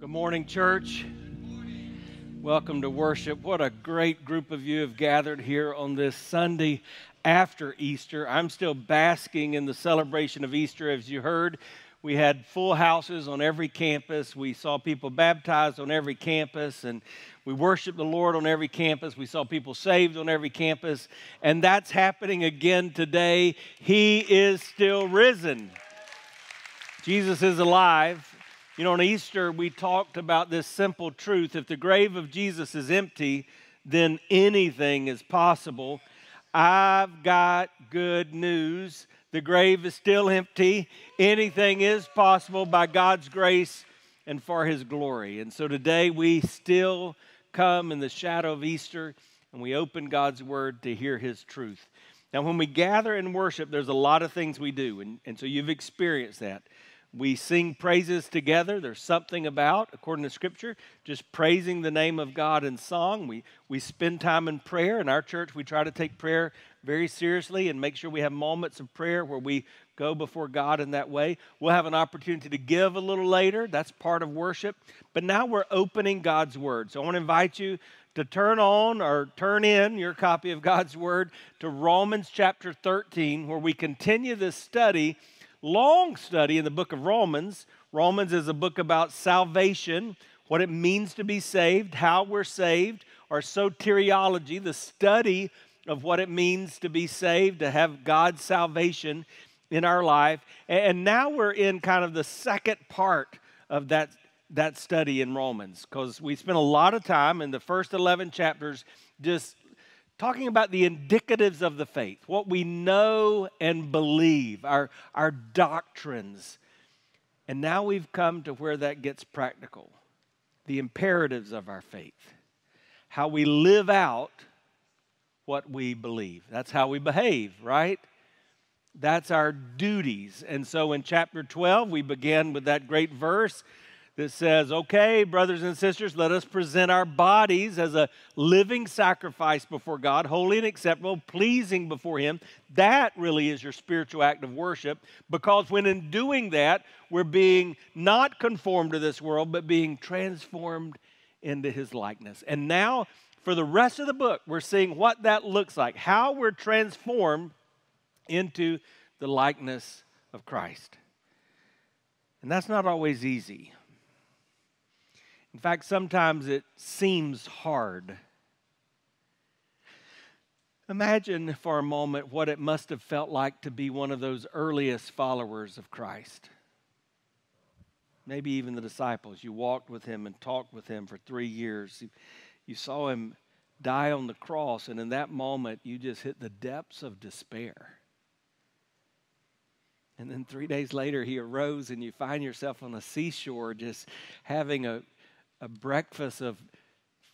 Good morning, church. Welcome to worship. What a great group of you have gathered here on this Sunday after Easter. I'm still basking in the celebration of Easter. As you heard, we had full houses on every campus. We saw people baptized on every campus, and we worshiped the Lord on every campus. We saw people saved on every campus, and that's happening again today. He is still risen. Jesus is alive. You know, on Easter, we talked about this simple truth if the grave of Jesus is empty, then anything is possible. I've got good news. The grave is still empty. Anything is possible by God's grace and for His glory. And so today we still come in the shadow of Easter and we open God's Word to hear His truth. Now, when we gather and worship, there's a lot of things we do, and, and so you've experienced that. We sing praises together. There's something about, according to Scripture, just praising the name of God in song. We, we spend time in prayer. In our church, we try to take prayer very seriously and make sure we have moments of prayer where we go before God in that way. We'll have an opportunity to give a little later. That's part of worship. But now we're opening God's Word. So I want to invite you to turn on or turn in your copy of God's Word to Romans chapter 13, where we continue this study long study in the book of Romans. Romans is a book about salvation, what it means to be saved, how we're saved, or soteriology, the study of what it means to be saved, to have God's salvation in our life. And now we're in kind of the second part of that, that study in Romans, because we spent a lot of time in the first 11 chapters just talking about the indicatives of the faith, what we know and believe, our, our doctrines. And now we've come to where that gets practical the imperatives of our faith, how we live out what we believe. That's how we behave, right? That's our duties. And so in chapter 12, we begin with that great verse that says, okay, brothers and sisters, let us present our bodies as a living sacrifice before God, holy and acceptable, pleasing before Him. That really is your spiritual act of worship because when in doing that, we're being not conformed to this world, but being transformed into His likeness. And now, for the rest of the book, we're seeing what that looks like, how we're transformed into the likeness of Christ. And that's not always easy. In fact, sometimes it seems hard. Imagine for a moment what it must have felt like to be one of those earliest followers of Christ. Maybe even the disciples. You walked with him and talked with him for three years. You saw him die on the cross, and in that moment, you just hit the depths of despair. And then three days later, he arose, and you find yourself on a seashore just having a a breakfast of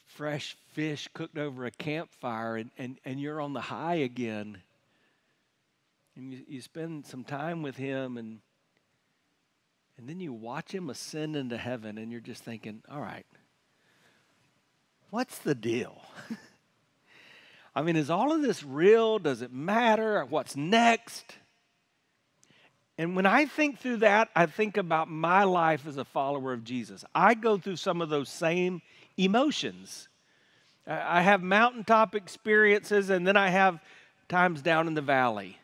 fresh fish cooked over a campfire and, and, and you're on the high again. And you, you spend some time with him and and then you watch him ascend into heaven and you're just thinking, all right, what's the deal? I mean, is all of this real? Does it matter? What's next? And when I think through that, I think about my life as a follower of Jesus. I go through some of those same emotions. I have mountaintop experiences, and then I have times down in the valley.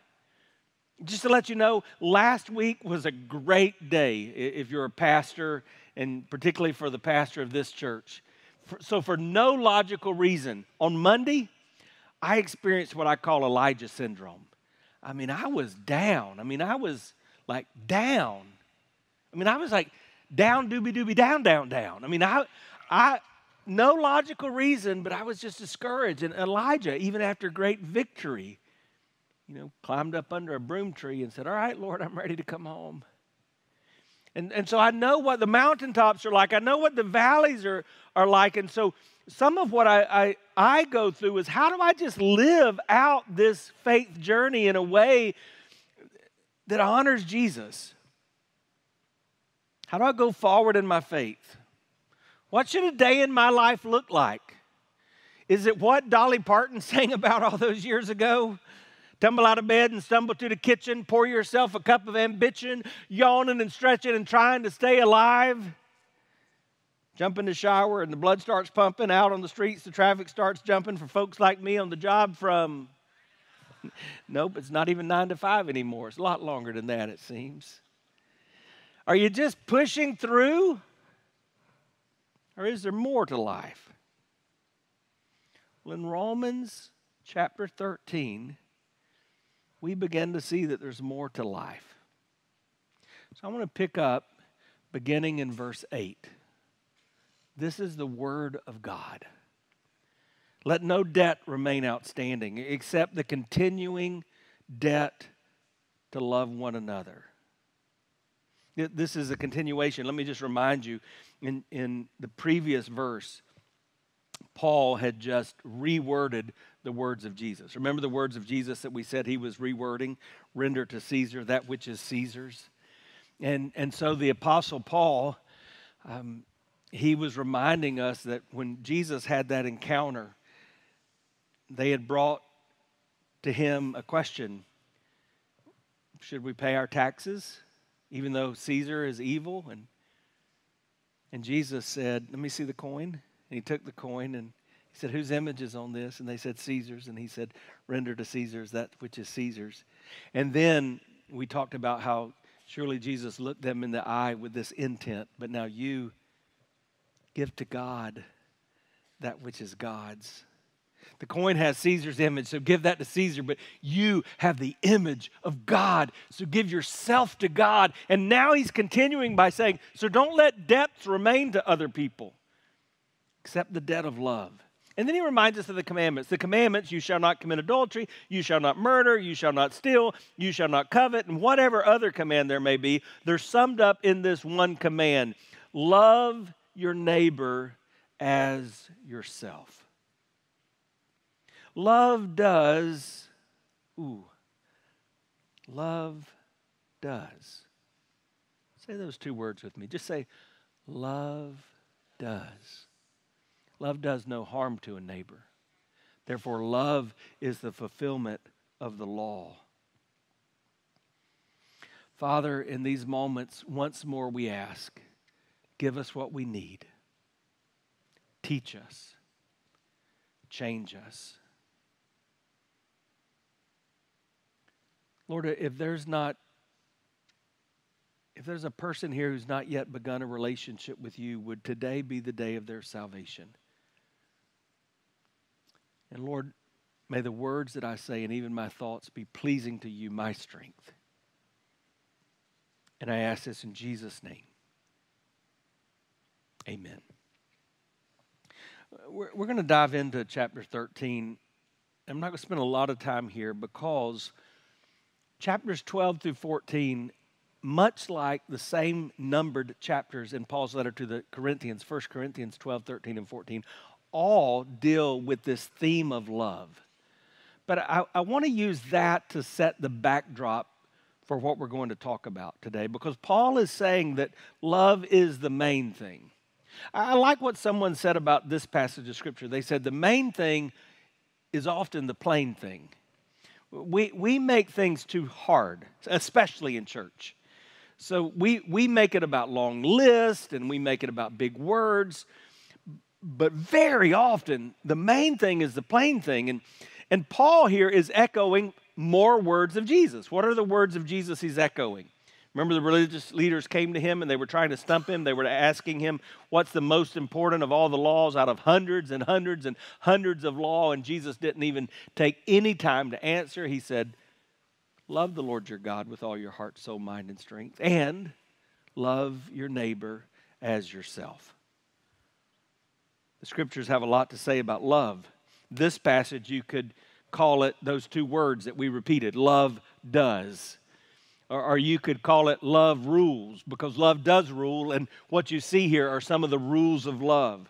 Just to let you know, last week was a great day if you're a pastor, and particularly for the pastor of this church. So, for no logical reason, on Monday, I experienced what I call Elijah syndrome. I mean, I was down. I mean, I was like down. I mean, I was like down, doobie doobie, down, down, down. I mean, I, I, no logical reason, but I was just discouraged. And Elijah, even after great victory, you know, climbed up under a broom tree and said, All right, Lord, I'm ready to come home. And, and so I know what the mountaintops are like. I know what the valleys are, are like. And so some of what I, I, I go through is how do I just live out this faith journey in a way that honors Jesus? How do I go forward in my faith? What should a day in my life look like? Is it what Dolly Parton sang about all those years ago? Tumble out of bed and stumble to the kitchen, pour yourself a cup of ambition, yawning and stretching and trying to stay alive? Jump in the shower and the blood starts pumping out on the streets, the traffic starts jumping for folks like me on the job from. Nope, it's not even nine to five anymore. It's a lot longer than that, it seems. Are you just pushing through? Or is there more to life? Well, in Romans chapter 13, we begin to see that there's more to life. So I want to pick up beginning in verse 8. This is the word of God. Let no debt remain outstanding except the continuing debt to love one another. This is a continuation. Let me just remind you in, in the previous verse, Paul had just reworded the words of Jesus. Remember the words of Jesus that we said he was rewording? Render to Caesar that which is Caesar's. And, and so the Apostle Paul, um, he was reminding us that when Jesus had that encounter, they had brought to him a question Should we pay our taxes, even though Caesar is evil? And, and Jesus said, Let me see the coin. And he took the coin and he said, Whose image is on this? And they said, Caesar's. And he said, Render to Caesar's that which is Caesar's. And then we talked about how surely Jesus looked them in the eye with this intent, but now you give to God that which is God's. The coin has Caesar's image, so give that to Caesar, but you have the image of God, so give yourself to God. And now he's continuing by saying, So don't let debts remain to other people, except the debt of love. And then he reminds us of the commandments. The commandments you shall not commit adultery, you shall not murder, you shall not steal, you shall not covet, and whatever other command there may be, they're summed up in this one command love your neighbor as yourself. Love does, ooh, love does. Say those two words with me. Just say, love does. Love does no harm to a neighbor. Therefore, love is the fulfillment of the law. Father, in these moments, once more we ask, give us what we need. Teach us. Change us. Lord, if there's not if there's a person here who's not yet begun a relationship with you, would today be the day of their salvation? And Lord, may the words that I say and even my thoughts be pleasing to you, my strength. And I ask this in Jesus' name. Amen. We're, we're going to dive into chapter 13. I'm not going to spend a lot of time here because chapters 12 through 14, much like the same numbered chapters in Paul's letter to the Corinthians, 1 Corinthians 12, 13, and 14, all deal with this theme of love. But I, I want to use that to set the backdrop for what we're going to talk about today because Paul is saying that love is the main thing. I like what someone said about this passage of Scripture. They said the main thing is often the plain thing. We, we make things too hard, especially in church. So we, we make it about long lists and we make it about big words but very often the main thing is the plain thing. And, and Paul here is echoing more words of Jesus. What are the words of Jesus he's echoing? Remember, the religious leaders came to him and they were trying to stump him. They were asking him, What's the most important of all the laws out of hundreds and hundreds and hundreds of law? And Jesus didn't even take any time to answer. He said, Love the Lord your God with all your heart, soul, mind, and strength, and love your neighbor as yourself. The scriptures have a lot to say about love. This passage, you could call it those two words that we repeated love does. Or, or, you could call it love rules because love does rule, and what you see here are some of the rules of love.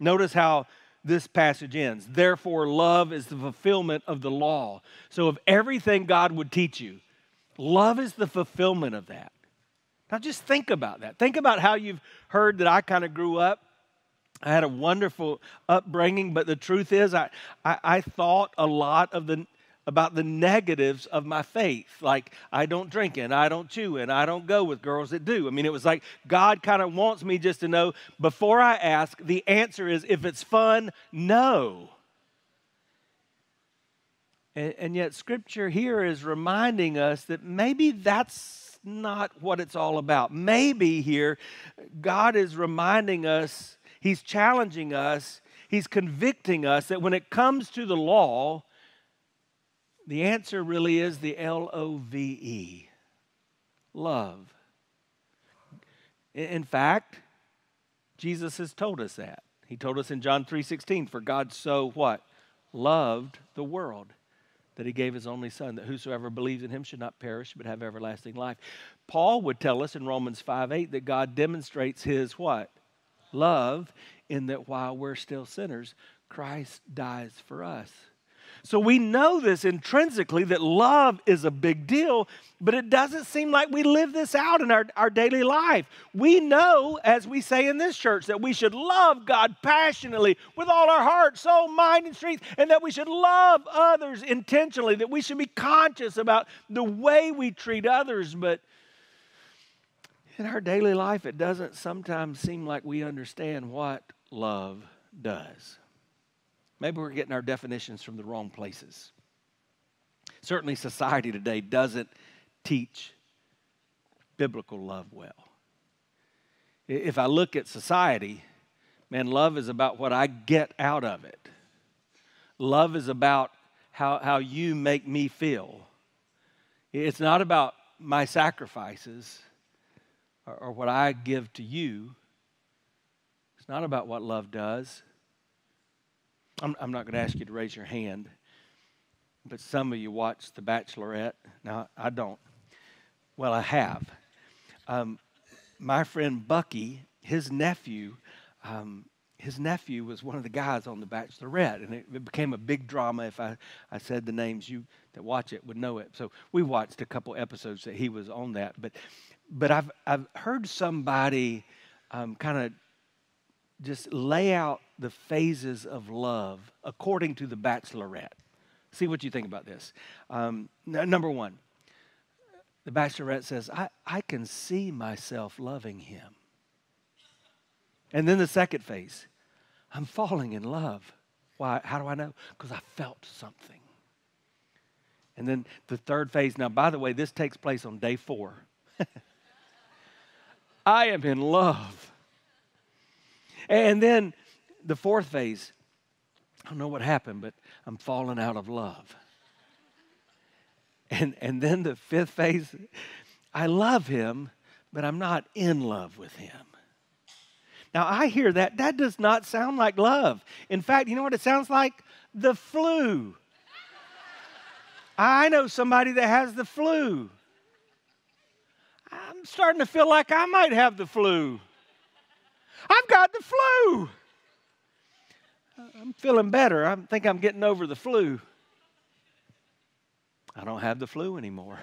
Notice how this passage ends. Therefore, love is the fulfillment of the law. So, of everything God would teach you, love is the fulfillment of that. Now, just think about that. Think about how you've heard that I kind of grew up. I had a wonderful upbringing, but the truth is, I, I, I, thought a lot of the about the negatives of my faith, like I don't drink and I don't chew and I don't go with girls that do. I mean, it was like God kind of wants me just to know before I ask, the answer is if it's fun, no. And, and yet, Scripture here is reminding us that maybe that's not what it's all about. Maybe here, God is reminding us, He's challenging us, He's convicting us that when it comes to the law, the answer really is the L O V E love. In fact, Jesus has told us that. He told us in John 3:16, for God so what? Loved the world that he gave his only son that whosoever believes in him should not perish but have everlasting life. Paul would tell us in Romans 5:8 that God demonstrates his what? Love in that while we're still sinners, Christ dies for us. So we know this intrinsically that love is a big deal, but it doesn't seem like we live this out in our, our daily life. We know, as we say in this church, that we should love God passionately with all our heart, soul, mind, and strength, and that we should love others intentionally, that we should be conscious about the way we treat others. But in our daily life, it doesn't sometimes seem like we understand what love does. Maybe we're getting our definitions from the wrong places. Certainly, society today doesn't teach biblical love well. If I look at society, man, love is about what I get out of it. Love is about how, how you make me feel. It's not about my sacrifices or, or what I give to you. It's not about what love does. I'm, I'm not going to ask you to raise your hand, but some of you watch The Bachelorette. Now, I don't. Well, I have. Um, my friend Bucky, his nephew, um, his nephew was one of the guys on The Bachelorette, and it, it, became a big drama. If I, I said the names, you that watch it would know it. So we watched a couple episodes that he was on that. But, but I've, I've heard somebody um, kind of just lay out the phases of love according to the bachelorette. See what you think about this. Um, n- number one, the bachelorette says, I, I can see myself loving him. And then the second phase, I'm falling in love. Why? How do I know? Because I felt something. And then the third phase, now, by the way, this takes place on day four. I am in love. And then the fourth phase, I don't know what happened, but I'm falling out of love. And, and then the fifth phase, I love him, but I'm not in love with him. Now, I hear that. That does not sound like love. In fact, you know what it sounds like? The flu. I know somebody that has the flu. I'm starting to feel like I might have the flu. I've got the flu. I'm feeling better. I think I'm getting over the flu. I don't have the flu anymore.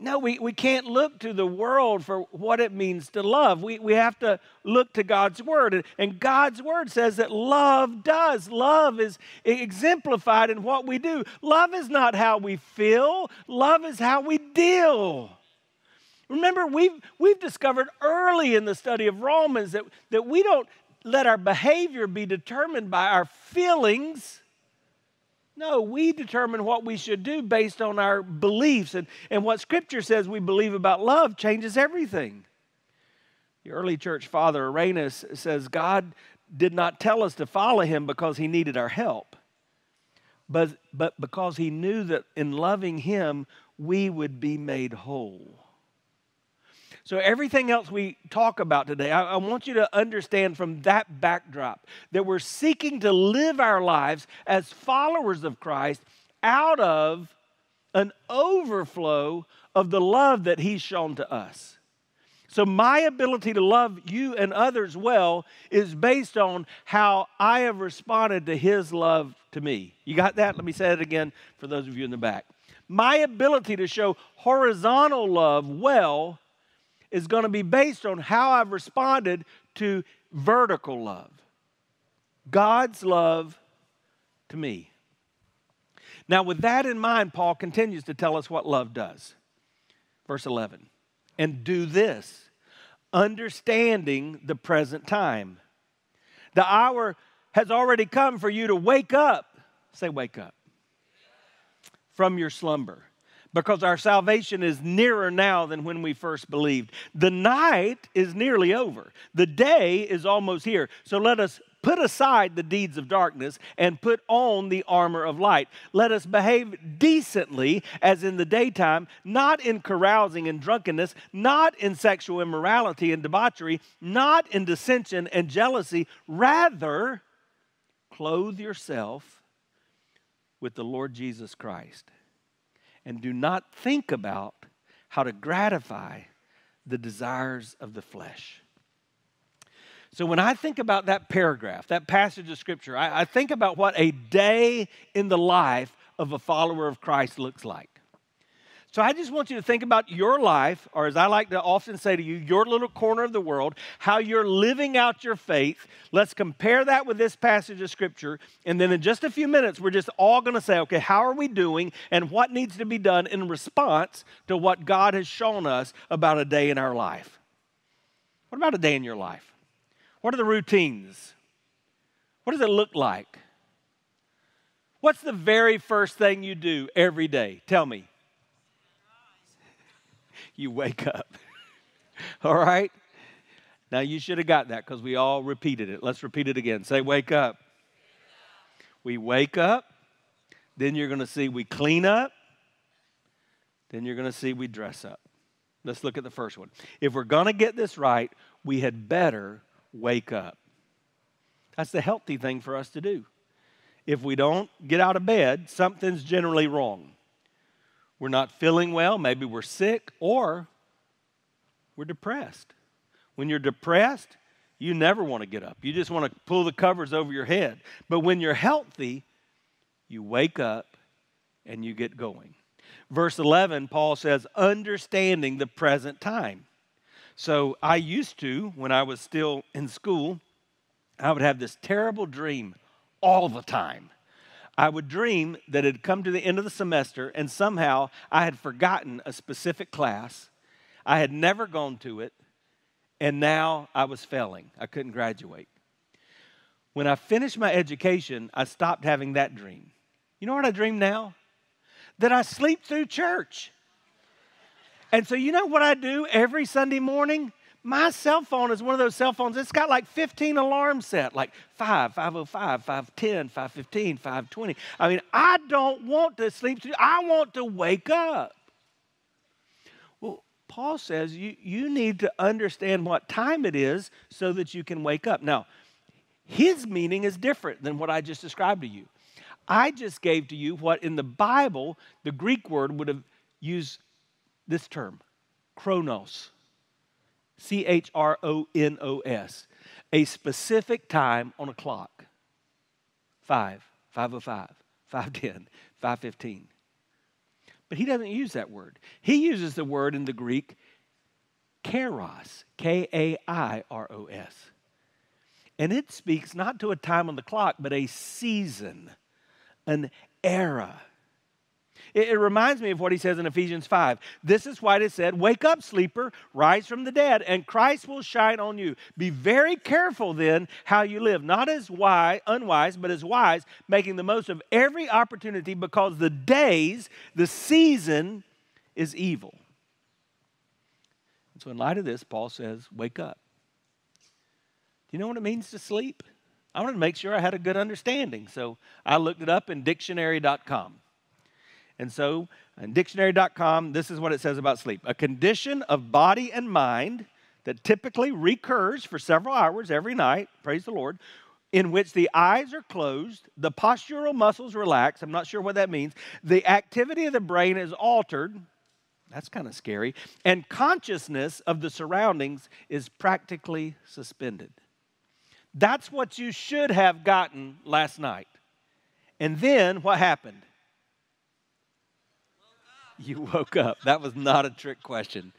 No, we, we can't look to the world for what it means to love. We, we have to look to God's Word. And God's Word says that love does. Love is exemplified in what we do. Love is not how we feel, love is how we deal. Remember, we've, we've discovered early in the study of Romans that, that we don't let our behavior be determined by our feelings. No, we determine what we should do based on our beliefs. And, and what Scripture says we believe about love changes everything. The early church father, Irenaeus, says God did not tell us to follow him because he needed our help, but, but because he knew that in loving him, we would be made whole. So, everything else we talk about today, I, I, want you to understand from that backdrop that we're seeking to live our lives as followers of Christ out of an overflow of the love that He's shown to us. So, my ability to love you and others well is based on how I have responded to His love to me. You got that? Let me say it again for those of you in the back. My ability to show horizontal love well is going to be based on how I've responded to vertical love. God's love to me. Now, with that in mind, Paul continues to tell us what love does. Verse 11. And do this, understanding the present time. The hour has already come for you to wake up. Say, wake up from your slumber because our salvation is nearer now than when we first believed. The night is nearly over, the day is almost here. So let us put aside the deeds of darkness and put on the armor of light. Let us behave decently as in the daytime, not in carousing and drunkenness, not in sexual immorality and debauchery, not in dissension and jealousy. Rather, clothe yourself with the Lord Jesus Christ and do not think about how to gratify the desires of the flesh. So, when I think about that paragraph, that passage of scripture, I, I, think about what a day in the life of a follower of Christ looks like. So I just want you to think about your life, or as I like to often say to you, your little corner of the world, how you're living out your faith. Let's compare that with this passage of Scripture. And then in just a few minutes, we're just all going to say, okay, how are we doing and what needs to be done in response to what God has shown us about a day in our life? What about a day in your life? What are the routines? What does it look like? What's the very first thing you do every day? Tell me you wake up. all right? Now, you should have got that because we all repeated it. Let's repeat it again. Say, wake up. We wake up. Then you're going to see we clean up. Then you're going to see we dress up. Let's look at the first one. If we're going to get this right, we had better wake up. That's the healthy thing for us to do. If we don't get out of bed, something's generally wrong we're not feeling well, maybe we're sick, or we're depressed. When you're depressed, you never want to get up. You just want to pull the covers over your head. But when you're healthy, you wake up and you get going. Verse 11, Paul says, understanding the present time. So I used to, when I was still in school, I would have this terrible dream all the time. I would dream that it had come to the end of the semester and somehow I had forgotten a specific class. I had never gone to it, and now I was failing. I couldn't graduate. When I finished my education, I stopped having that dream. You know what I dream now? That I sleep through church. And so, you know what I do every Sunday morning? My cell phone is one of those cell phones, it's got like 15 alarms set, like 5, 505, 510, 515, 520. I mean, I don't want to sleep I want to wake up. Well, Paul says you, you need to understand what time it is so that you can wake up. Now, his meaning is different than what I just described to you. I just gave to you what in the Bible, the Greek word would have used this term, chronos. C H R O N O S, a specific time on a clock 5, 505, 510, 515. But he doesn't use that word. He uses the word in the Greek kairos, K A I R O S. And it speaks not to a time on the clock, but a season, an era. It, it, reminds me of what he says in Ephesians 5. This is why it said, Wake up, sleeper, rise from the dead, and Christ will shine on you. Be very careful then how you live, not as wise, unwise, but as wise, making the most of every opportunity because the days, the season is evil. So, in light of this, Paul says, Wake up. Do you know what it means to sleep? I wanted to make sure I had a good understanding. So I looked it up in dictionary.com. And so, in dictionary.com, this is what it says about sleep a condition of body and mind that typically recurs for several hours every night, praise the Lord, in which the eyes are closed, the postural muscles relax. I'm not sure what that means. The activity of the brain is altered. That's kind of scary. And consciousness of the surroundings is practically suspended. That's what you should have gotten last night. And then what happened? You woke up. That was not a trick question.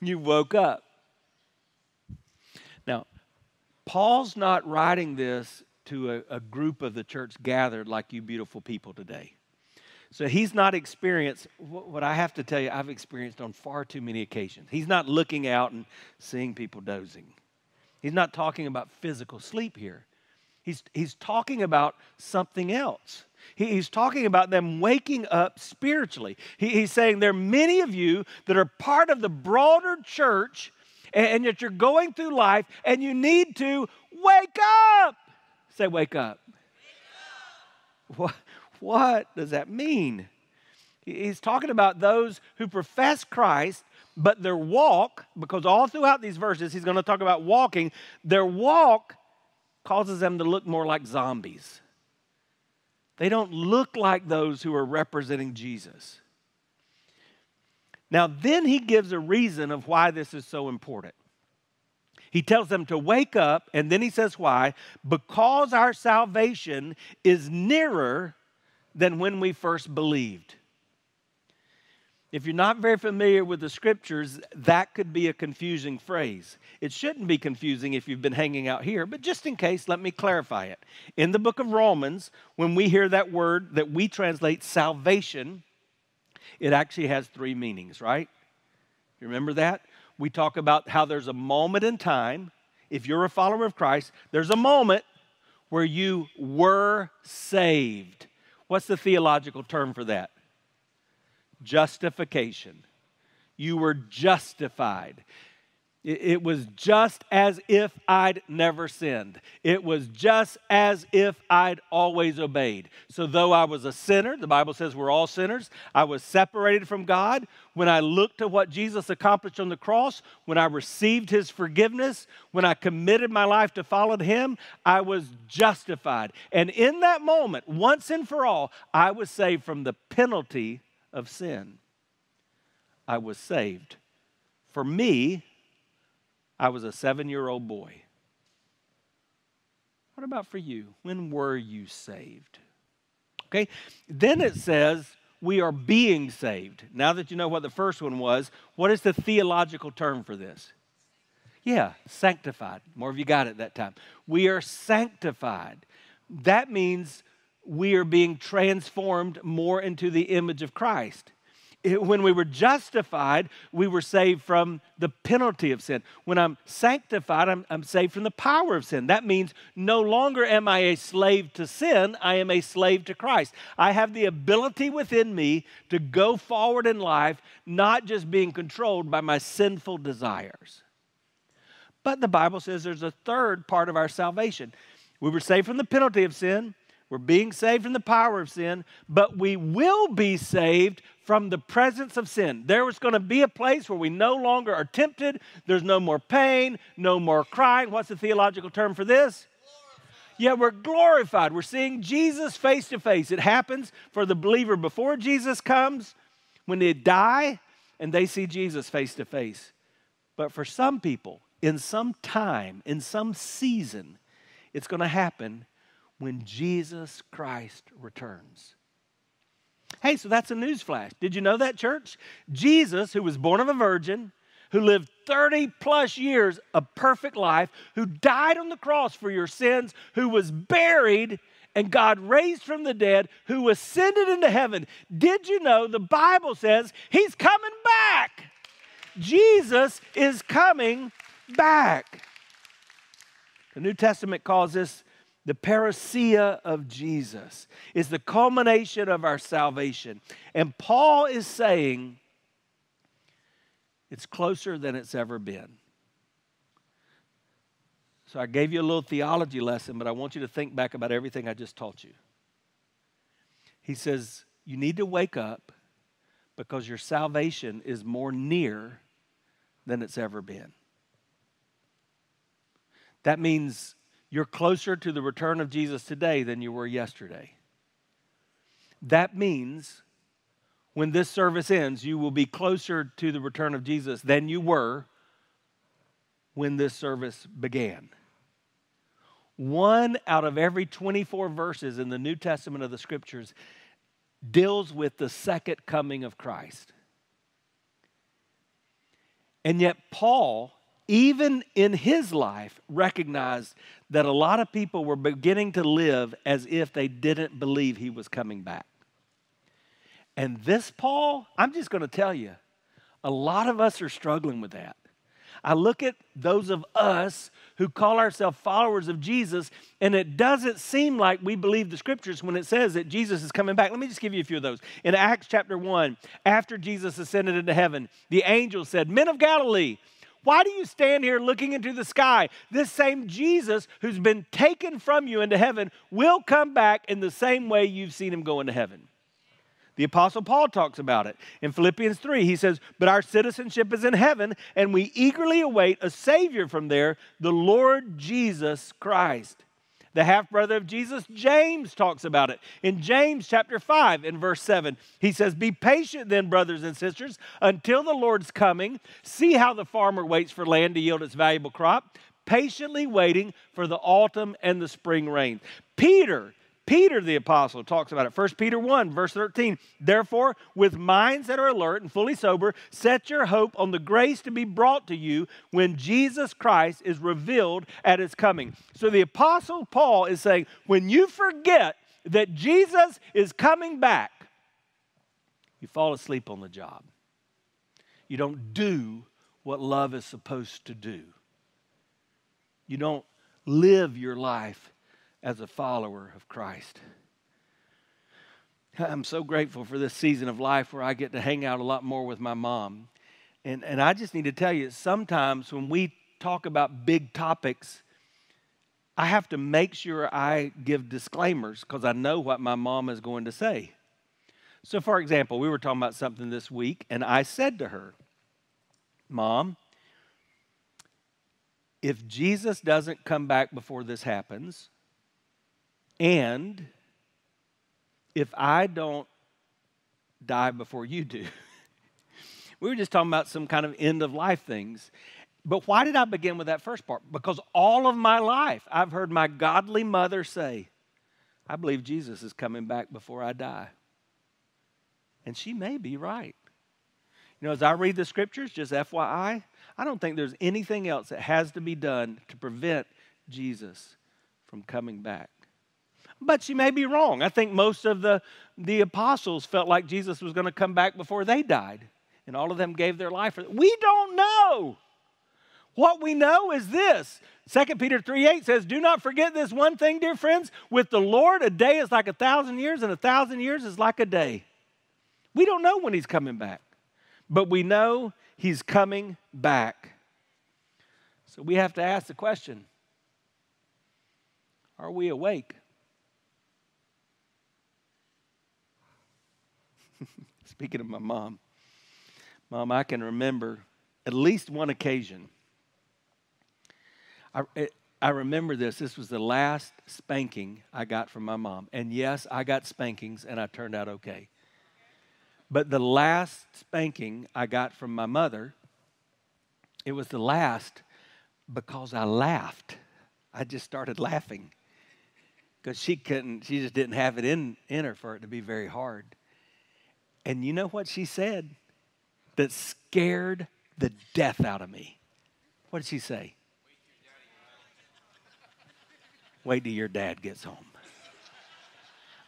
You woke up. Now, Paul's not writing this to a, a, group of the church gathered like you beautiful people today. So he's not experienced what I have to tell you, I've experienced on far too many occasions. He's not looking out and seeing people dozing. He's not talking about physical sleep here. He's, he's talking about something else. He, he's talking about them waking up spiritually. He's saying there are many of you that are part of the broader church, and, yet you're going through life and you need to wake up. Say, wake up. Wake up. What? What does that mean? He's talking about those who profess Christ, but their walk, because all throughout these verses, he's going to talk about walking, their walk causes them to look more like zombies. They don't look like those who are representing Jesus. Now, then he gives a reason of why this is so important. He tells them to wake up, and then he says why? Because our salvation is nearer than when we first believed. If you're not very familiar with the scriptures, that could be a confusing phrase. It shouldn't be confusing if you've been hanging out here, but just in case, let me clarify it. In the book of Romans, when we hear that word that we translate salvation, it actually has three meanings, right? You remember that? We talk about how there's a moment in time. If you're a follower of Christ, there's a moment where you were saved. What's the theological term for that? Justification. You were justified. It was just as if I'd never sinned. It was just as if I'd always obeyed. So, though I was a sinner, the Bible says we're all sinners, I was separated from God. When I looked at what Jesus accomplished on the cross, when I received his forgiveness, when I committed my life to follow him, I was justified. And in that moment, once and for all, I was saved from the penalty of sin. I was saved. For me, I was a seven year old boy. What about for you? When were you saved? Okay, then it says we are being saved. Now that you know what the first one was, what is the theological term for this? Yeah, sanctified. More of you got it that time. We are sanctified. That means we are being transformed more into the image of Christ. when we were justified, we were saved from the penalty of sin. When I'm sanctified, I'm, I'm saved from the power of sin. That means no longer am I a slave to sin, I am a slave to Christ. I have the ability within me to go forward in life, not just being controlled by my sinful desires. But the Bible says there's a third part of our salvation. We were saved from the penalty of sin. We're being saved from the power of sin, but we will be saved from the presence of sin. There is going to be a place where we no longer are tempted. There's no more pain, no more crying. What's the theological term for this? Yeah, we're glorified. We're seeing Jesus face to face. It happens for the believer before Jesus comes, when they die and they see Jesus face to face. But for some people, in some time, in some season, it's going to happen when Jesus Christ returns. Hey, so that's a news flash. Did you know that, church? Jesus, who was born of a virgin, who lived 30 plus years of perfect life, who died on the cross for your sins, who was buried, and God raised from the dead, who ascended into heaven. Did you know the Bible says he's coming back? Jesus is coming back. The New Testament calls this the parousia of Jesus is the culmination of our salvation. And Paul is saying it's closer than it's ever been. So I gave you a little theology lesson, but I want you to think back about everything I just taught you. He says, You need to wake up because your salvation is more near than it's ever been. That means you're closer to the return of Jesus today than you were yesterday. That means when this service ends, you will be closer to the return of Jesus than you were when this service began. One out of every 24 verses in the New Testament of the Scriptures deals with the second coming of Christ. And yet, Paul even in his life, recognized that a lot of people were beginning to live as if they didn't believe he was coming back. And this Paul, I'm just going to tell you, a lot of us are struggling with that. I look at those of us who call ourselves followers of Jesus, and it doesn't seem like we believe the scriptures when it says that Jesus is coming back. Let me just give you a few of those. In Acts chapter 1, after Jesus ascended into heaven, the angel said, Men of Galilee, why do you stand here looking into the sky? This same Jesus who's been taken from you into heaven will come back in the same way you've seen him go into heaven. The Apostle Paul talks about it. In Philippians 3, he says, But our citizenship is in heaven, and we eagerly await a Savior from there, the Lord Jesus Christ. The half brother of Jesus, James, talks about it. In James chapter 5, in verse 7, he says, Be patient then, brothers and sisters, until the Lord's coming. See how the farmer waits for land to yield its valuable crop, patiently waiting for the autumn and the spring rain. Peter, Peter the apostle talks about it. 1 Peter 1, verse 13. Therefore, with minds that are alert and fully sober, set your hope on the grace to be brought to you when Jesus Christ is revealed at his coming. So the apostle Paul is saying, when you forget that Jesus is coming back, you fall asleep on the job. You don't do what love is supposed to do. You don't live your life as a follower of Christ. I'm so grateful for this season of life where I get to hang out a lot more with my mom. And, and I just need to tell you, sometimes when we talk about big topics, I have to make sure I give disclaimers because I know what my mom is going to say. So, for example, we were talking about something this week, and I said to her, Mom, if Jesus doesn't come back before this happens, and if I don't die before you do, we were just talking about some kind of end of life things. But why did I begin with that first part? Because all of my life I've heard my godly mother say, I believe Jesus is coming back before I die. And she may be right. You know, as I read the scriptures, just FYI, I don't think there's anything else that has to be done to prevent Jesus from coming back. But she may be wrong. I think most of the, the apostles felt like Jesus was going to come back before they died, and all of them gave their life for it. We don't know. What we know is this 2 Peter 3 8 says, Do not forget this one thing, dear friends. With the Lord, a day is like a thousand years, and a thousand years is like a day. We don't know when he's coming back, but we know he's coming back. So we have to ask the question Are we awake? Speaking of my mom, mom, I can remember at least one occasion. I, I remember this. This was the last spanking I got from my mom. And yes, I got spankings and I turned out okay. But the last spanking I got from my mother, it was the last because I laughed. I just started laughing because she couldn't, she just didn't have it in, in her for it to be very hard. And you know what she said that scared the death out of me? What did she say? Wait till your dad gets home.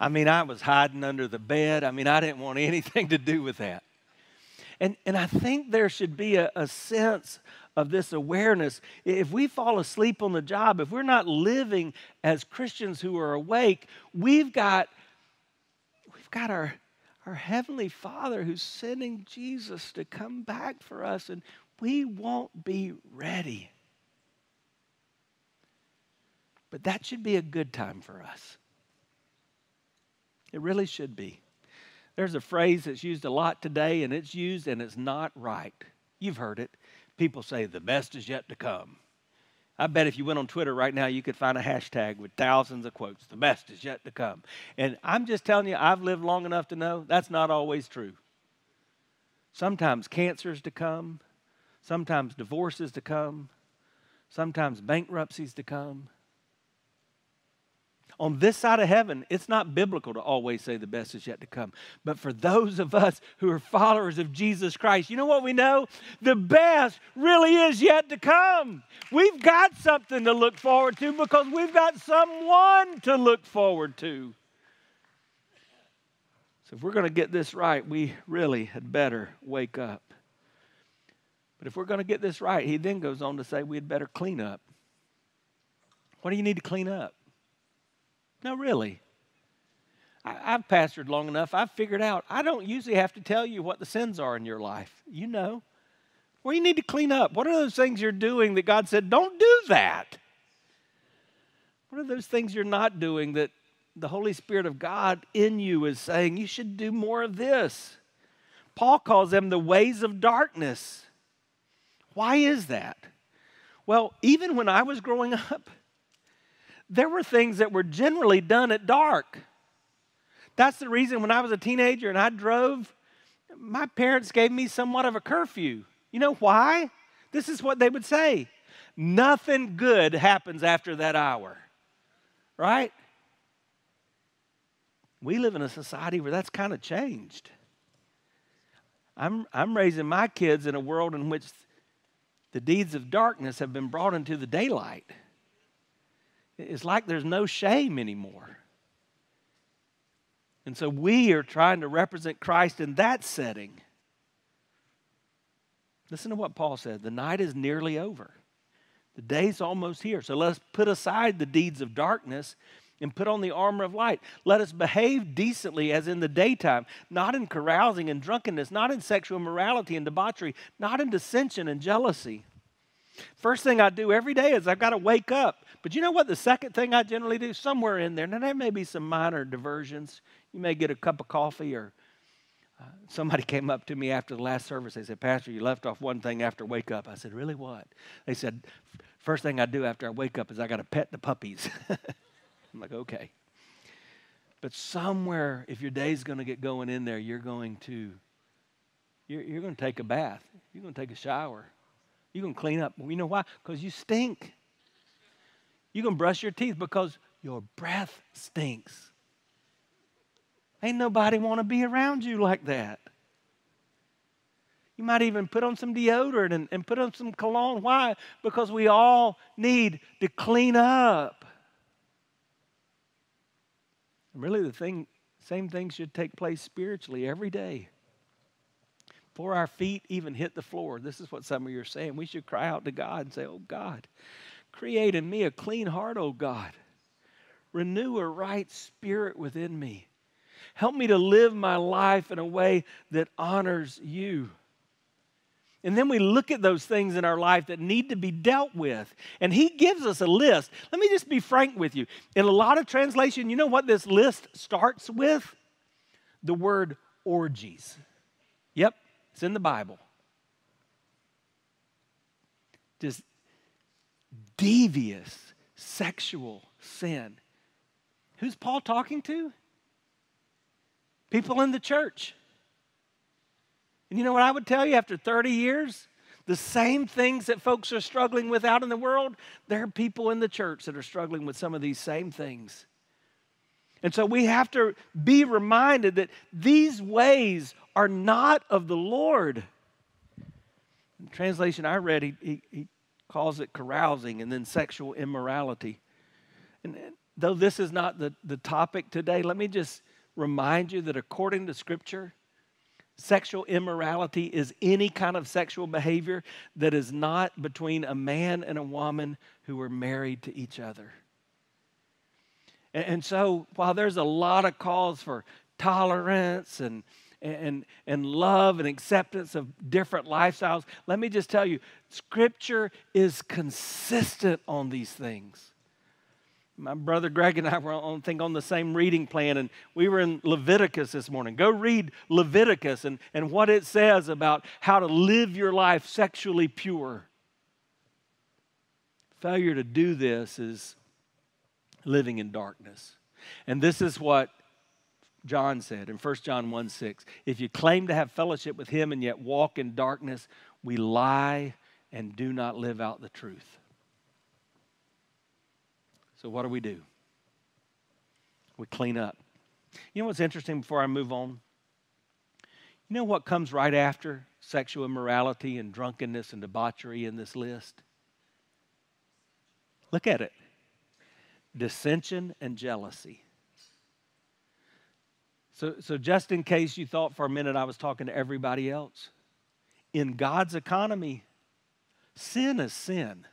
I mean, I was hiding under the bed. I mean, I didn't want anything to do with that. And, and I think there should be a, a sense of this awareness. If we fall asleep on the job, if we're not living as Christians who are awake, we've got, we've got our, our Heavenly Father who's sending Jesus to come back for us, and we won't be ready. But that should be a good time for us. It really should be. There's a phrase that's used a lot today, and it's used and it's not right. You've heard it. People say, the best is yet to come. I bet if you went on Twitter right now, you could find a hashtag with thousands of quotes. The best is yet to come. And I'm just telling you, I've lived long enough to know that's not always true. Sometimes cancer's to come, sometimes divorces to come, sometimes bankruptcies to come on this side of heaven, it's not biblical to always say the best is yet to come. But for those of us who are followers of Jesus Christ, you know what we know? The best really is yet to come. We've got something to look forward to because we've got someone to look forward to. So if we're going to get this right, we really had better wake up. But if we're going to get this right, he then goes on to say we had better clean up. What do you need to clean up? No, really. I, have pastored long enough. I've figured out I don't usually have to tell you what the sins are in your life. You know. Where you need to clean up. What are those things you're doing that God said, don't do that? What are those things you're not doing that the Holy Spirit of God in you is saying, you should do more of this? Paul calls them the ways of darkness. Why is that? Well, even when I was growing up, there were things that were generally done at dark. That's the reason when I was a teenager and I drove, my parents gave me somewhat of a curfew. You know why? This is what they would say nothing good happens after that hour, right? We live in a society where that's kind of changed. I'm, I'm raising my kids in a world in which the deeds of darkness have been brought into the daylight. It's like there's no shame anymore. And so we are trying to represent Christ in that setting. Listen to what Paul said the night is nearly over, the day's almost here. So let's put aside the deeds of darkness and put on the armor of light. Let us behave decently as in the daytime, not in carousing and drunkenness, not in sexual immorality and debauchery, not in dissension and jealousy. First thing I do every day is I've got to wake up. But you know what? The second thing I generally do, somewhere in there, now there may be some minor diversions. You may get a cup of coffee or uh, somebody came up to me after the last service. They said, Pastor, you left off one thing after wake up. I said, Really, what? They said, First thing I do after I wake up is I got to pet the puppies. I'm like, Okay. But somewhere, if your day's going to get going in there, you're going to you're, you're going to take a bath. You're going to take a shower. You're going to clean up. You know why? Because you stink. You're going to brush your teeth because your breath stinks. Ain't nobody want to be around you like that. You might even put on some deodorant and, and put on some cologne. Why? Because we all need to clean up. And really, the thing, same thing should take place spiritually every day. Before our feet even hit the floor, this is what some of you are saying. We should cry out to God and say, Oh God, create in me a clean heart, oh God. Renew a right spirit within me. Help me to live my life in a way that honors you. And then we look at those things in our life that need to be dealt with. And he gives us a list. Let me just be frank with you. In a lot of translation, you know what this list starts with? The word orgies. Yep, it's in the Bible. Just devious sexual sin. Who's Paul talking to? people in the church. And you know what I would tell you after 30 years? The same things that folks are struggling with out in the world, there are people in the church that are struggling with some of these same things. And so we have to be reminded that these ways are not of the Lord. In the translation I read, he, he, he calls it carousing and then sexual immorality. And though this is not the, the topic today, let me just remind you that according to Scripture, sexual immorality is any kind of sexual behavior that is not between a man and a woman who are married to each other. And, and so, while there's a lot of calls for tolerance and and, and love and acceptance of different lifestyles. Let me just tell you, Scripture is consistent on these things my brother Greg and I were on think on the same reading plan, and we were in Leviticus this morning. Go read Leviticus and, and what it says about how to live your life sexually pure. Failure to do this is living in darkness. And this is what John said in 1 John 1 6. If you claim to have fellowship with him and yet walk in darkness, we lie and do not live out the truth. So, what do we do? We clean up. You know what's interesting before I move on? You know what comes right after sexual immorality and drunkenness and debauchery in this list? Look at it dissension and jealousy. So, so just in case you thought for a minute I was talking to everybody else, in God's economy, sin is sin.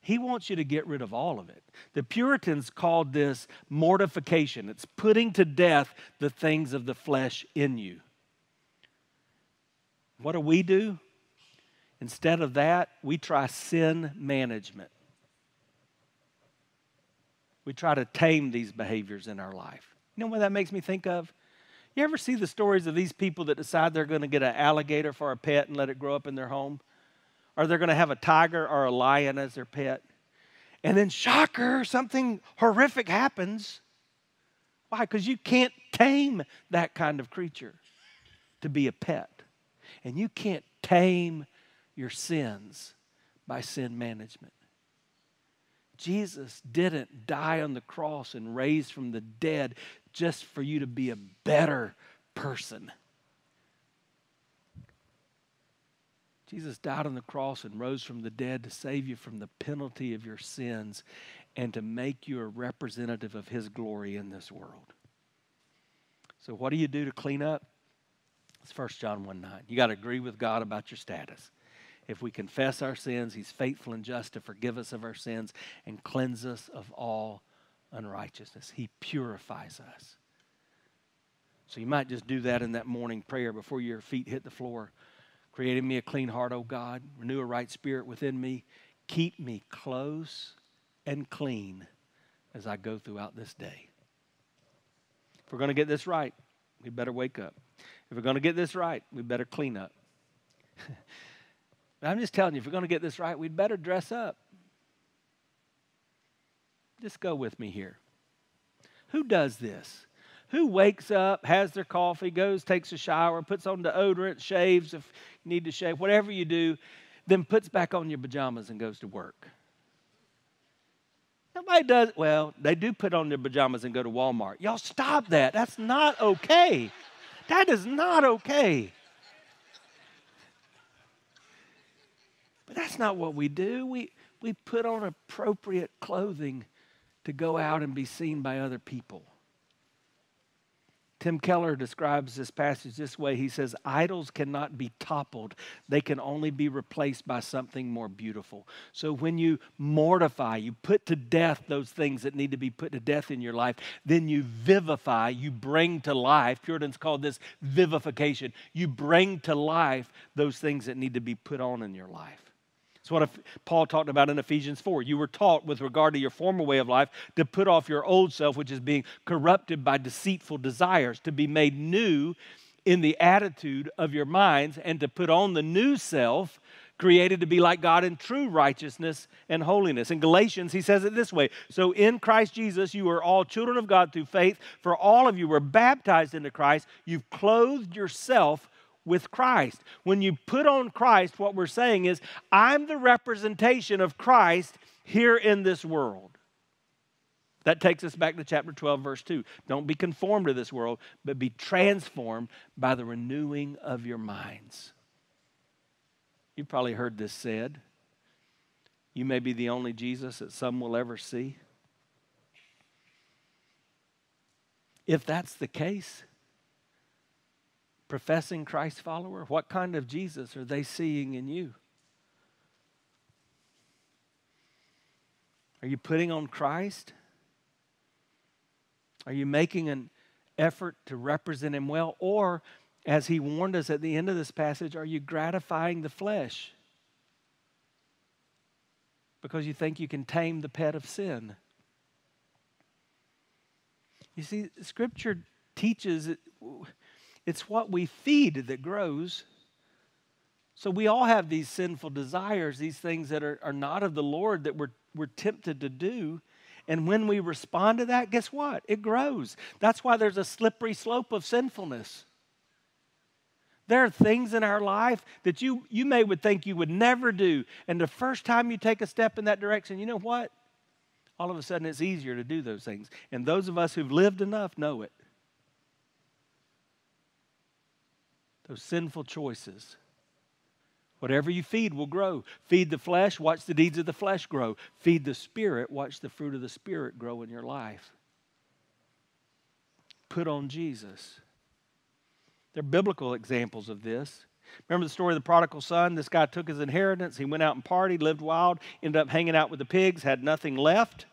He wants you to get rid of all of it. The Puritans called this mortification. It's putting to death the things of the flesh in you. What do we do? Instead of that, we try sin management. We try to tame these behaviors in our life. You know what that makes me think of? You ever see the stories of these people that decide they're going to get an alligator for a pet and let it grow up in their home? Or they're going to have a tiger or a lion as their pet? And then, shocker, something horrific happens. Why? Because you can't tame that kind of creature to be a pet. And you can't tame your sins by sin management. Jesus didn't die on the cross and raise from the dead just for you to be a better person. Jesus died on the cross and rose from the dead to save you from the penalty of your sins and to make you a representative of his glory in this world. So, what do you do to clean up? It's 1 John 1 9. You got to agree with God about your status. If we confess our sins, he's faithful and just to forgive us of our sins and cleanse us of all unrighteousness. He purifies us. So you might just do that in that morning prayer before your feet hit the floor. Created me a clean heart, O God. Renew a right spirit within me. Keep me close and clean as I go throughout this day. If we're going to get this right, we better wake up. If we're going to get this right, we better clean up. I'm just telling you, if we're going to get this right, we'd better dress up. Just go with me here. Who does this? Who wakes up, has their coffee, goes, takes a shower, puts on deodorant, shaves if you need to shave, whatever you do, then puts back on your pajamas and goes to work? Nobody does. Well, they do put on their pajamas and go to Walmart. Y'all stop that. That's not okay. That is not okay. But that's not what we do. We, we put on appropriate clothing to go out and be seen by other people. Tim Keller describes this passage this way. He says, Idols cannot be toppled, they can only be replaced by something more beautiful. So when you mortify, you put to death those things that need to be put to death in your life, then you vivify, you bring to life. Puritans call this vivification. You bring to life those things that need to be put on in your life. It's what Paul talked about in Ephesians 4. You were taught with regard to your former way of life to put off your old self, which is being corrupted by deceitful desires, to be made new in the attitude of your minds, and to put on the new self created to be like God in true righteousness and holiness. In Galatians, he says it this way So in Christ Jesus, you are all children of God through faith, for all of you were baptized into Christ. You've clothed yourself with Christ. When you put on Christ, what we're saying is, I'm the representation of Christ here in this world. That takes us back to chapter 12, verse 2. Don't be conformed to this world, but be transformed by the renewing of your minds. You've probably heard this said. You may be the only Jesus that some will ever see. If that's the case, professing Christ follower? What kind of Jesus are they seeing in you? Are you putting on Christ? Are you making an effort to represent Him well? Or, as He warned us at the end of this passage, are you gratifying the flesh? Because you think you can tame the pet of sin. You see, Scripture teaches it's what we feed that grows. So we all have these sinful desires, these things that are, are not of the Lord that we're, we're tempted to do. And when we respond to that, guess what? It grows. That's why there's a slippery slope of sinfulness. There are things in our life that you, you may would think you would never do. And the first time you take a step in that direction, you know what? All of a sudden it's easier to do those things. And those of us who've lived enough know it. Sinful choices. Whatever you feed will grow. Feed the flesh, watch the deeds of the flesh grow. Feed the spirit, watch the fruit of the spirit grow in your life. put on Jesus. There are biblical examples of this. Remember the story of the prodigal son? This guy took his inheritance. He went out and partied, lived wild, ended up hanging out with the pigs, had nothing left.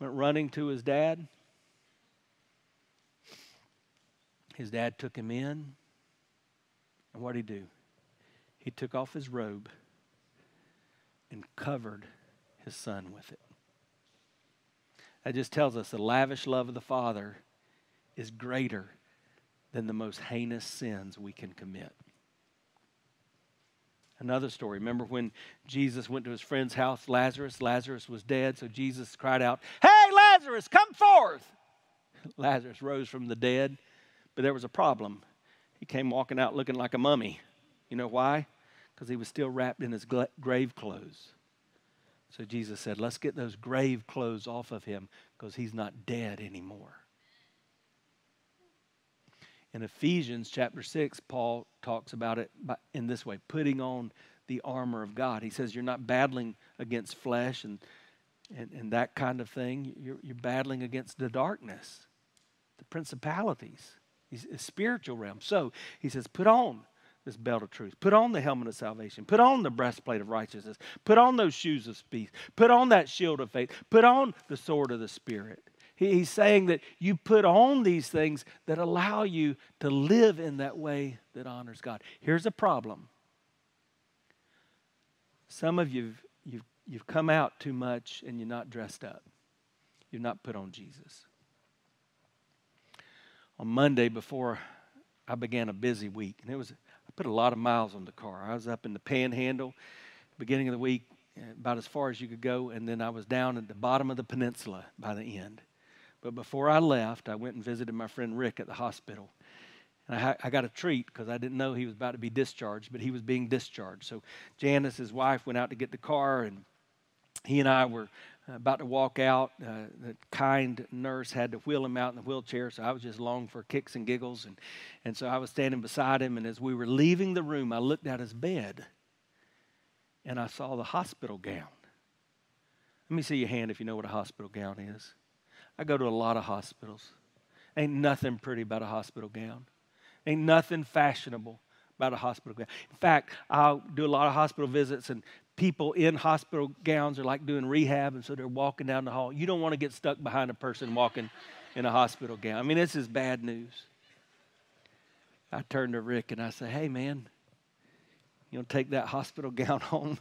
Went running to his dad. His dad took him in. And what did he do? He took off his robe and covered his son with it. That just tells us the lavish love of the Father is greater than the most heinous sins we can commit. Another story. Remember when Jesus went to his friend's house, Lazarus? Lazarus was dead, so Jesus cried out, Hey, Lazarus, come forth! Lazarus rose from the dead, but there was a problem. He came walking out looking like a mummy. You know why? Because he was still wrapped in his grave clothes. So Jesus said, Let's get those grave clothes off of him because he's not dead anymore. In Ephesians chapter 6, Paul talks about it in this way putting on the armor of God. He says, You're not battling against flesh and, and, and that kind of thing. You're, you're battling against the darkness, the principalities, the spiritual realm. So he says, Put on this belt of truth. Put on the helmet of salvation. Put on the breastplate of righteousness. Put on those shoes of peace. Put on that shield of faith. Put on the sword of the Spirit. He's saying that you put on these things that allow you to live in that way that honors God. Here's a problem. Some of you, you've, you've come out too much and you're not dressed up. You've not put on Jesus. On Monday, before I began a busy week, and it was I put a lot of miles on the car. I was up in the panhandle, beginning of the week, eh, about as far as you could go, and then I was down at the bottom of the peninsula by the end. But before I left, I went and visited my friend Rick at the hospital. And I, I got a treat because I didn't know he was about to be discharged, but he was being discharged. So Janice, his wife, went out to get the car, and he and I were about to walk out. Uh, the kind nurse had to wheel him out in the wheelchair, so I was just along for kicks and giggles. And, and so I was standing beside him, and as we were leaving the room, I looked at his bed and I saw the hospital gown. Let me see your hand if you know what a hospital gown is. I go to a lot of hospitals. Ain't nothing pretty about a hospital gown. Ain't nothing fashionable about a hospital gown. In fact, I'll do a lot of hospital visits, and people in hospital gowns are like doing rehab, and so they're walking down the hall. You don't want to get stuck behind a person walking in a hospital gown. I mean, this is bad news. I turn to Rick and I say, Hey, man, you to take that hospital gown home?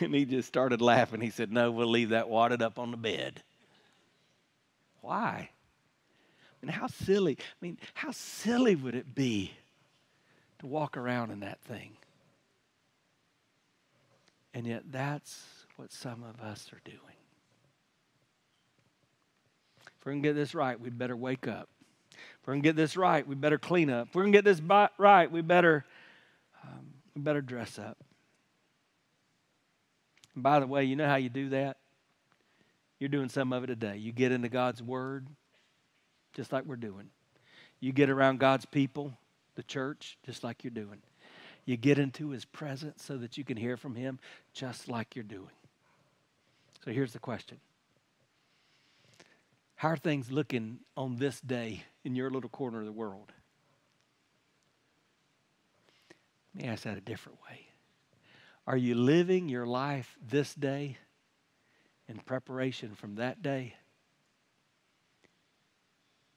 and he just started laughing. He said, No, we'll leave that wadded up on the bed. Why? I mean, how silly. I mean, how silly would it be to walk around in that thing? And yet, that's what some of us are doing. If we're going to get this right, we'd better wake up. If we're going to get this right, we better clean up. If we're going to get this right, we better, um, we better dress up. And by the way, you know how you do that? You're doing some of it today. You get into God's Word, just like we're doing. You get around God's people, the church, just like you're doing. You get into His presence so that you can hear from Him, just like you're doing. So here's the question How are things looking on this day in your little corner of the world? Let me ask that a different way. Are you living your life this day in preparation from that day,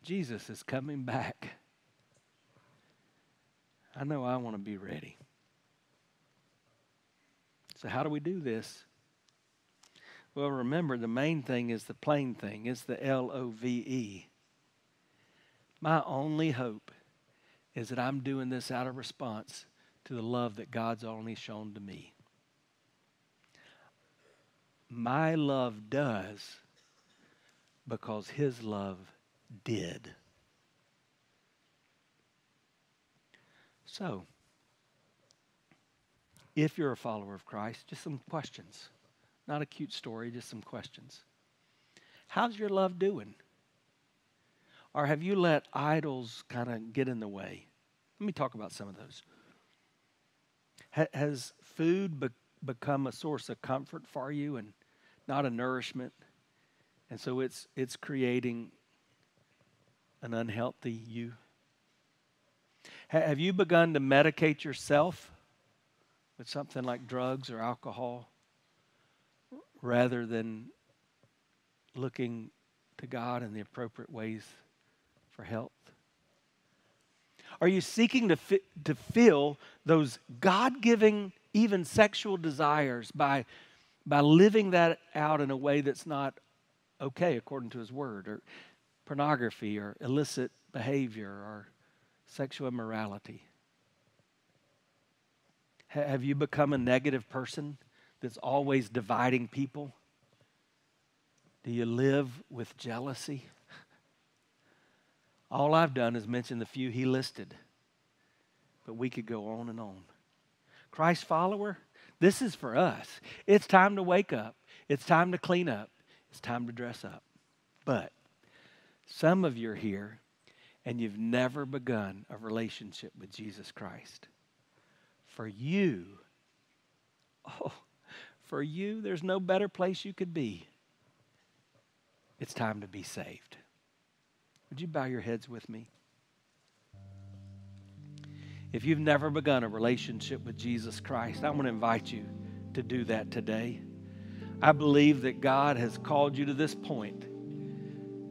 Jesus is coming back. I know I want to be ready. So, how do we do this? Well, remember, the main thing is the plain thing, it's the L O V E. My only hope is that I'm doing this out of response to the love that God's only shown to me my love does because his love did. So, if you're a follower of Christ, just some questions. Not a cute story, just some questions. How's your love doing? Or have you let idols kind of get in the way? Let me talk about some of those. has food be- become a source of comfort for you and not a nourishment? And so it's, it's creating an unhealthy you. Have you begun to medicate yourself with something like drugs or alcohol rather than looking to God in the appropriate ways for health? Are you seeking to, fi- to fill those God giving, even sexual desires by, by living that out in a way that's not okay according to His Word, or pornography, or illicit behavior, or sexual immorality? Have you become a negative person that's always dividing people? Do you live with jealousy? All I've done is mention the few he listed, but we could go on and on. Christ follower, this is for us. It's time to wake up, it's time to clean up, it's time to dress up. But some of you are here and you've never begun a relationship with Jesus Christ. For you, oh, for you, there's no better place you could be. It's time to be saved. Would you bow your heads with me? If you've never begun a relationship with Jesus Christ, I want to invite you to do that today. I believe that God has called you to this point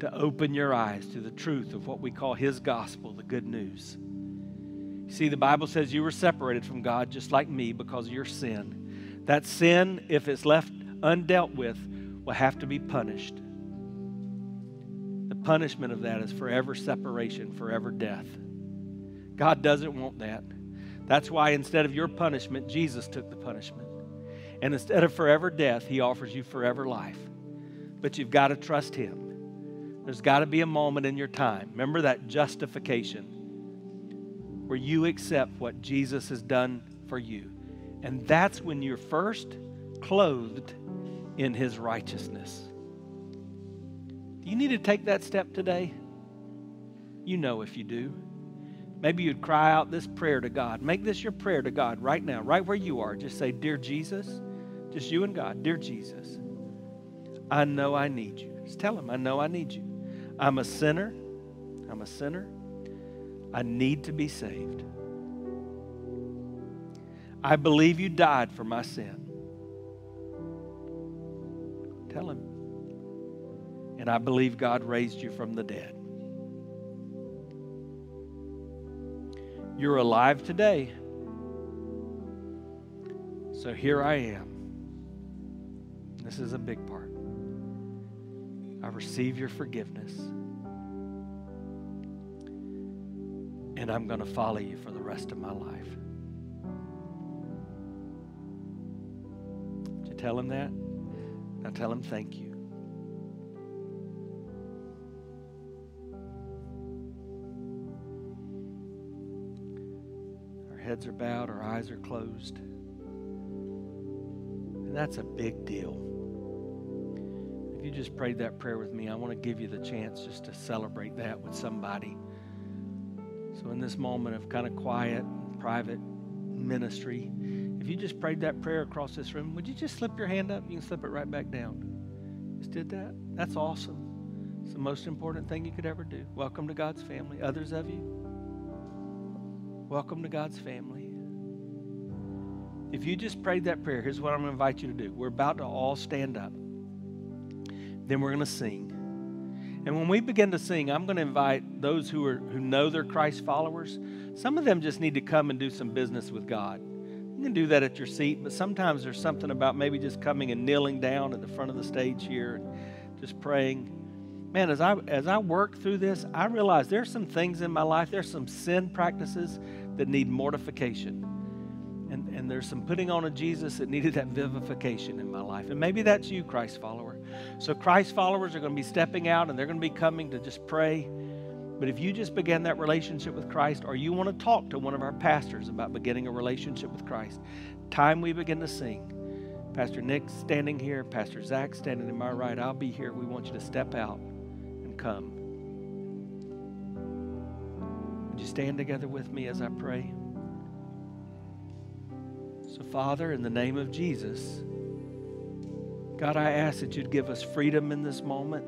to open your eyes to the truth of what we call His gospel, the good news. See, the Bible says you were separated from God just like me because of your sin. That sin, if it's left undealt with, will have to be punished. The punishment of that is forever separation, forever death. God doesn't want that. That's why instead of your punishment, Jesus took the punishment. And instead of forever death, He offers you forever life. But you've got to trust Him. There's got to be a moment in your time. Remember that justification where you accept what Jesus has done for you. And that's when you're first clothed in his righteousness. Do you need to take that step today? You know if you do. Maybe you'd cry out this prayer to God. Make this your prayer to God right now, right where you are. Just say, Dear Jesus, just you and God, Dear Jesus, I know I need you. Just tell him, I know I need you. I'm a sinner. I'm a sinner. I need to be saved. I believe you died for my sin. Tell him. And I believe God raised you from the dead. You're alive today. So here I am. This is a big. I receive your forgiveness. And I'm going to follow you for the rest of my life. Did you tell him that? Now tell him thank you. Our heads are bowed, our eyes are closed. And that's a big deal. You just prayed that prayer with me, I want to give you the chance just to celebrate that with somebody. So, in this moment of kind of quiet, private ministry, if you just prayed that prayer across this room, would you just slip your hand up? You can slip it right back down. Just did that? That's awesome. It's the most important thing you could ever do. Welcome to God's family. Others of you, welcome to God's family. If you just prayed that prayer, here's what I'm going to invite you to do. We're about to all stand up. Then we're going to sing. And when we begin to sing, I'm going to invite those who are who know they're Christ followers. Some of them just need to come and do some business with God. You can do that at your seat, but sometimes there's something about maybe just coming and kneeling down at the front of the stage here and just praying. Man, as I as I work through this, I realize there's some things in my life, there's some sin practices that need mortification and, and there's some putting on of Jesus that needed that vivification in my life. And maybe that's you, Christ follower. So, Christ followers are going to be stepping out and they're going to be coming to just pray. But if you just began that relationship with Christ, or you want to talk to one of our pastors about beginning a relationship with Christ, time we begin to sing. Pastor Nick standing here, Pastor Zach standing to my right, I'll be here. We want you to step out and come. Would you stand together with me as I pray? So, Father, in the name of Jesus, God, I ask that you'd give us freedom in this moment,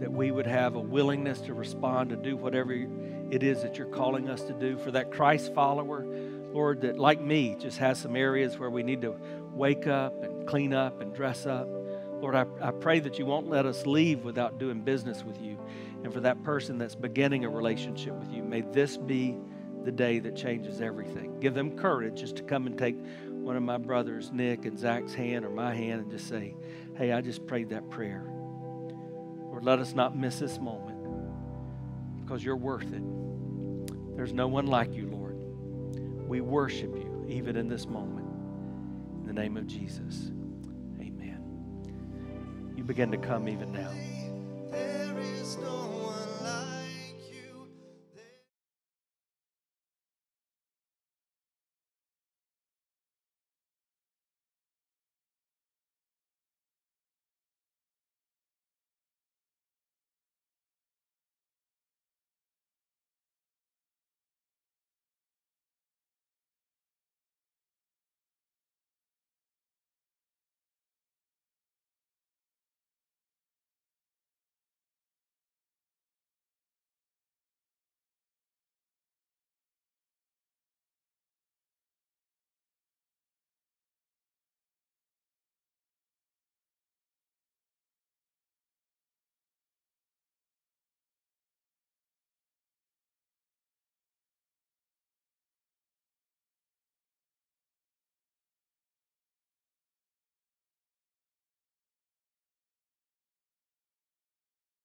that we would have a willingness to respond to do whatever it is that you're calling us to do. For that Christ follower, Lord, that like me just has some areas where we need to wake up and clean up and dress up. Lord, I, I pray that you won't let us leave without doing business with you. And for that person that's beginning a relationship with you, may this be the day that changes everything. Give them courage just to come and take one of my brothers, Nick and Zach's hand or my hand, and just say, Hey, I just prayed that prayer. Lord, let us not miss this moment because you're worth it. There's no one like you, Lord. We worship you even in this moment. In the name of Jesus, amen. You begin to come even now.